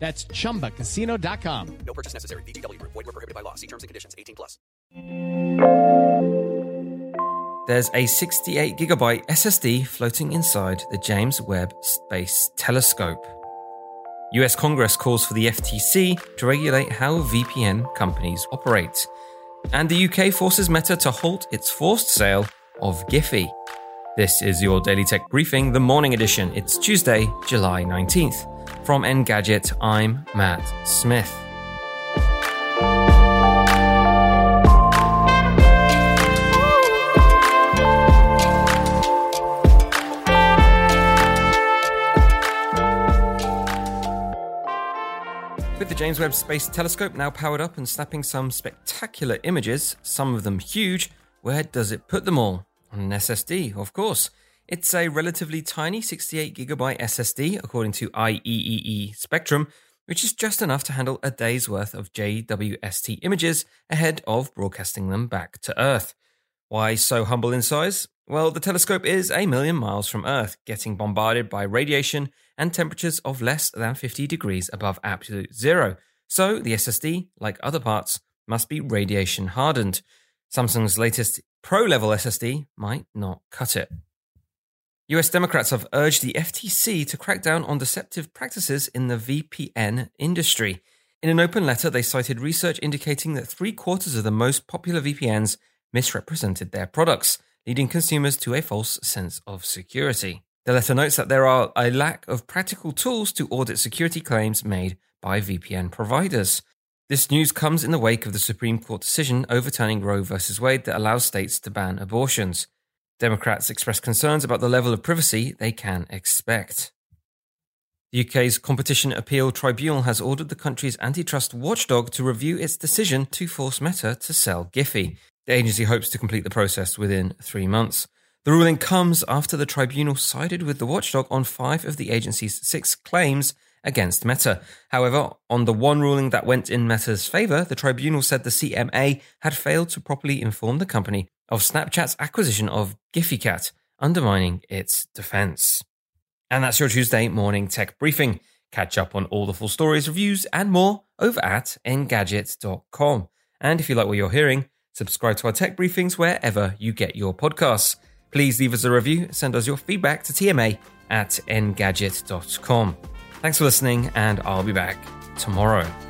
That's chumbacasino.com. No purchase necessary. VGW Group. Void were prohibited by law. See terms and conditions. 18 plus. There's a 68 gigabyte SSD floating inside the James Webb Space Telescope. US Congress calls for the FTC to regulate how VPN companies operate. And the UK forces Meta to halt its forced sale of Giphy. This is your Daily Tech Briefing, the morning edition. It's Tuesday, July 19th. From Engadget, I'm Matt Smith. With the James Webb Space Telescope now powered up and snapping some spectacular images, some of them huge, where does it put them all? On an SSD, of course. It's a relatively tiny 68GB SSD, according to IEEE Spectrum, which is just enough to handle a day's worth of JWST images ahead of broadcasting them back to Earth. Why so humble in size? Well, the telescope is a million miles from Earth, getting bombarded by radiation and temperatures of less than 50 degrees above absolute zero. So the SSD, like other parts, must be radiation hardened. Samsung's latest Pro level SSD might not cut it. US Democrats have urged the FTC to crack down on deceptive practices in the VPN industry. In an open letter, they cited research indicating that three quarters of the most popular VPNs misrepresented their products, leading consumers to a false sense of security. The letter notes that there are a lack of practical tools to audit security claims made by VPN providers. This news comes in the wake of the Supreme Court decision overturning Roe v. Wade that allows states to ban abortions. Democrats expressed concerns about the level of privacy they can expect. The UK's Competition Appeal Tribunal has ordered the country's antitrust watchdog to review its decision to force Meta to sell Giphy. The agency hopes to complete the process within three months. The ruling comes after the tribunal sided with the watchdog on five of the agency's six claims against Meta. However, on the one ruling that went in Meta's favour, the tribunal said the CMA had failed to properly inform the company of Snapchat's acquisition of Gfycat, undermining its defense. And that's your Tuesday morning tech briefing. Catch up on all the full stories, reviews, and more over at engadget.com. And if you like what you're hearing, subscribe to our tech briefings wherever you get your podcasts. Please leave us a review, send us your feedback to TMA at engadget.com. Thanks for listening, and I'll be back tomorrow.